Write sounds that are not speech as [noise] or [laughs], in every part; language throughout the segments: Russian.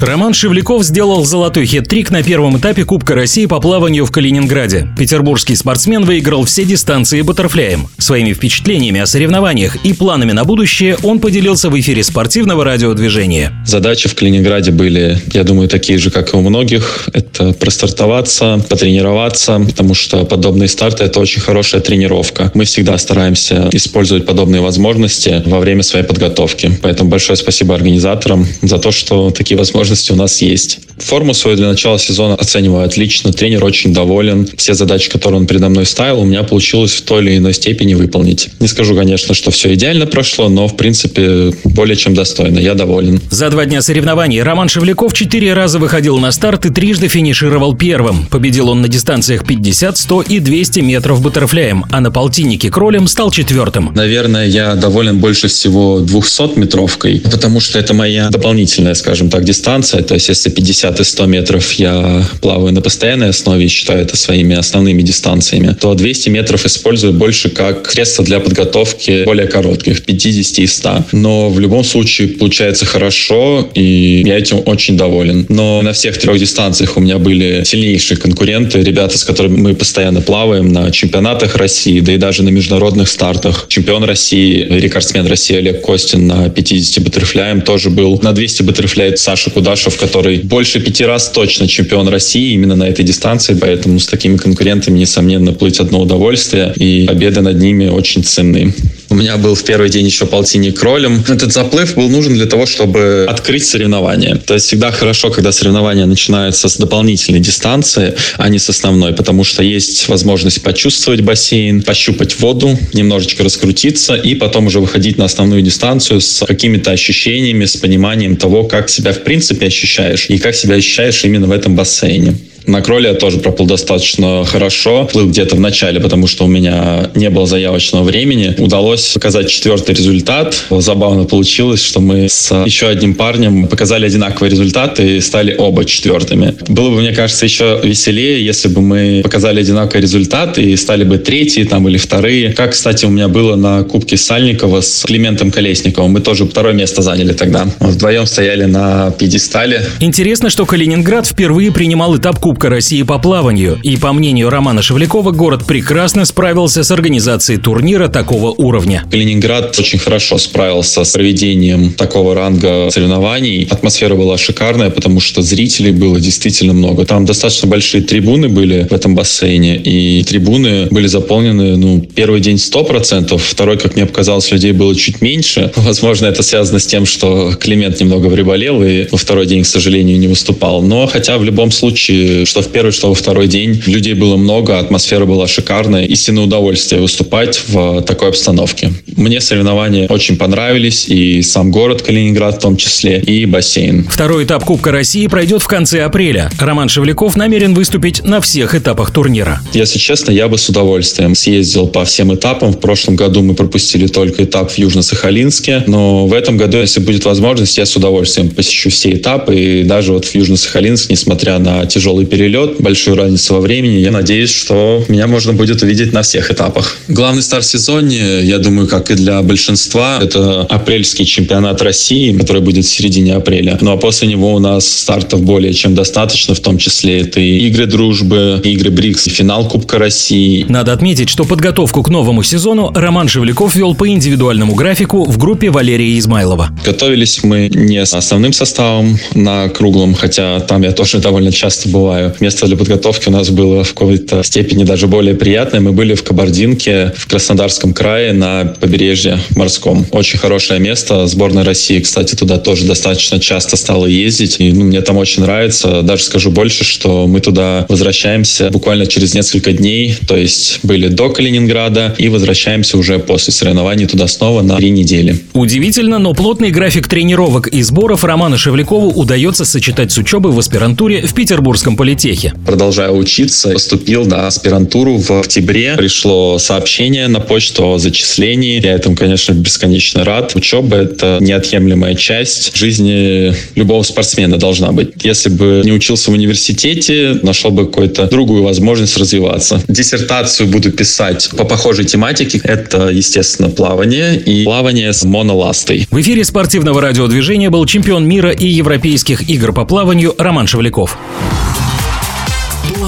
Роман Шевляков сделал золотой хет-трик на первом этапе Кубка России по плаванию в Калининграде. Петербургский спортсмен выиграл все дистанции баттерфляем. Своими впечатлениями о соревнованиях и планами на будущее он поделился в эфире спортивного радиодвижения. Задачи в Калининграде были, я думаю, такие же, как и у многих. Это простартоваться, потренироваться, потому что подобные старты – это очень хорошая тренировка. Мы всегда стараемся использовать подобные возможности во время своей подготовки. Поэтому большое спасибо организаторам за то, что такие возможности возможности у нас есть. Форму свою для начала сезона оцениваю отлично. Тренер очень доволен. Все задачи, которые он передо мной ставил, у меня получилось в той или иной степени выполнить. Не скажу, конечно, что все идеально прошло, но, в принципе, более чем достойно. Я доволен. За два дня соревнований Роман Шевляков четыре раза выходил на старт и трижды финишировал первым. Победил он на дистанциях 50, 100 и 200 метров бутерфляем, а на полтиннике кролем стал четвертым. Наверное, я доволен больше всего 200-метровкой, потому что это моя дополнительная, скажем так, дистанция дистанция, то есть если 50 и 100 метров я плаваю на постоянной основе и считаю это своими основными дистанциями, то 200 метров использую больше как средство для подготовки более коротких, 50 и 100. Но в любом случае получается хорошо, и я этим очень доволен. Но на всех трех дистанциях у меня были сильнейшие конкуренты, ребята, с которыми мы постоянно плаваем на чемпионатах России, да и даже на международных стартах. Чемпион России, рекордсмен России Олег Костин на 50 баттерфляем тоже был. На 200 баттерфляй Саша Куда Кудашев, который больше пяти раз точно чемпион России именно на этой дистанции, поэтому с такими конкурентами, несомненно, плыть одно удовольствие, и победы над ними очень ценные. У меня был в первый день еще полтинник кролем. Этот заплыв был нужен для того, чтобы открыть соревнования. То есть всегда хорошо, когда соревнования начинаются с дополнительной дистанции, а не с основной, потому что есть возможность почувствовать бассейн, пощупать воду, немножечко раскрутиться и потом уже выходить на основную дистанцию с какими-то ощущениями, с пониманием того, как себя в принципе ощущаешь и как себя ощущаешь именно в этом бассейне. На кроле я тоже проплыл достаточно хорошо. Плыл где-то в начале, потому что у меня не было заявочного времени. Удалось показать четвертый результат. Забавно получилось, что мы с еще одним парнем показали одинаковый результат и стали оба четвертыми. Было бы, мне кажется, еще веселее, если бы мы показали одинаковый результат и стали бы третьи там или вторые. Как, кстати, у меня было на Кубке Сальникова с Климентом Колесниковым. Мы тоже второе место заняли тогда. Вдвоем стояли на пьедестале. Интересно, что Калининград впервые принимал этап Кубка Кубка России по плаванию, и по мнению Романа Шевлякова, город прекрасно справился с организацией турнира такого уровня. Калининград очень хорошо справился с проведением такого ранга соревнований. Атмосфера была шикарная, потому что зрителей было действительно много. Там достаточно большие трибуны были в этом бассейне, и трибуны были заполнены, ну, первый день 100%, второй, как мне показалось, людей было чуть меньше. [laughs] Возможно, это связано с тем, что Климент немного приболел и во второй день, к сожалению, не выступал. Но хотя в любом случае что в первый, что во второй день. Людей было много, атмосфера была шикарная. Истинное удовольствие выступать в такой обстановке. Мне соревнования очень понравились, и сам город Калининград в том числе, и бассейн. Второй этап Кубка России пройдет в конце апреля. Роман Шевляков намерен выступить на всех этапах турнира. Если честно, я бы с удовольствием съездил по всем этапам. В прошлом году мы пропустили только этап в Южно-Сахалинске, но в этом году, если будет возможность, я с удовольствием посещу все этапы, и даже вот в Южно-Сахалинск, несмотря на тяжелый перелет, большую разницу во времени. Я надеюсь, что меня можно будет увидеть на всех этапах. Главный старт в сезоне, я думаю, как и для большинства, это апрельский чемпионат России, который будет в середине апреля. Ну а после него у нас стартов более чем достаточно, в том числе это и игры дружбы, игры БРИКС, и финал Кубка России. Надо отметить, что подготовку к новому сезону Роман Шевляков вел по индивидуальному графику в группе Валерия Измайлова. Готовились мы не с основным составом на круглом, хотя там я тоже довольно часто бываю место для подготовки у нас было в какой-то степени даже более приятное. Мы были в Кабардинке, в Краснодарском крае, на побережье морском. Очень хорошее место. Сборная России, кстати, туда тоже достаточно часто стала ездить. И ну, мне там очень нравится. Даже скажу больше, что мы туда возвращаемся буквально через несколько дней. То есть были до Калининграда и возвращаемся уже после соревнований туда снова на три недели. Удивительно, но плотный график тренировок и сборов Романа Шевлякову удается сочетать с учебой в аспирантуре в Петербургском полигоне политехе. Продолжая учиться, поступил на аспирантуру в октябре. Пришло сообщение на почту о зачислении. Я этому, конечно, бесконечно рад. Учеба — это неотъемлемая часть жизни любого спортсмена должна быть. Если бы не учился в университете, нашел бы какую-то другую возможность развиваться. Диссертацию буду писать по похожей тематике. Это, естественно, плавание и плавание с моноластой. В эфире спортивного радиодвижения был чемпион мира и европейских игр по плаванию Роман Шевляков.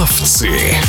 Пловцы.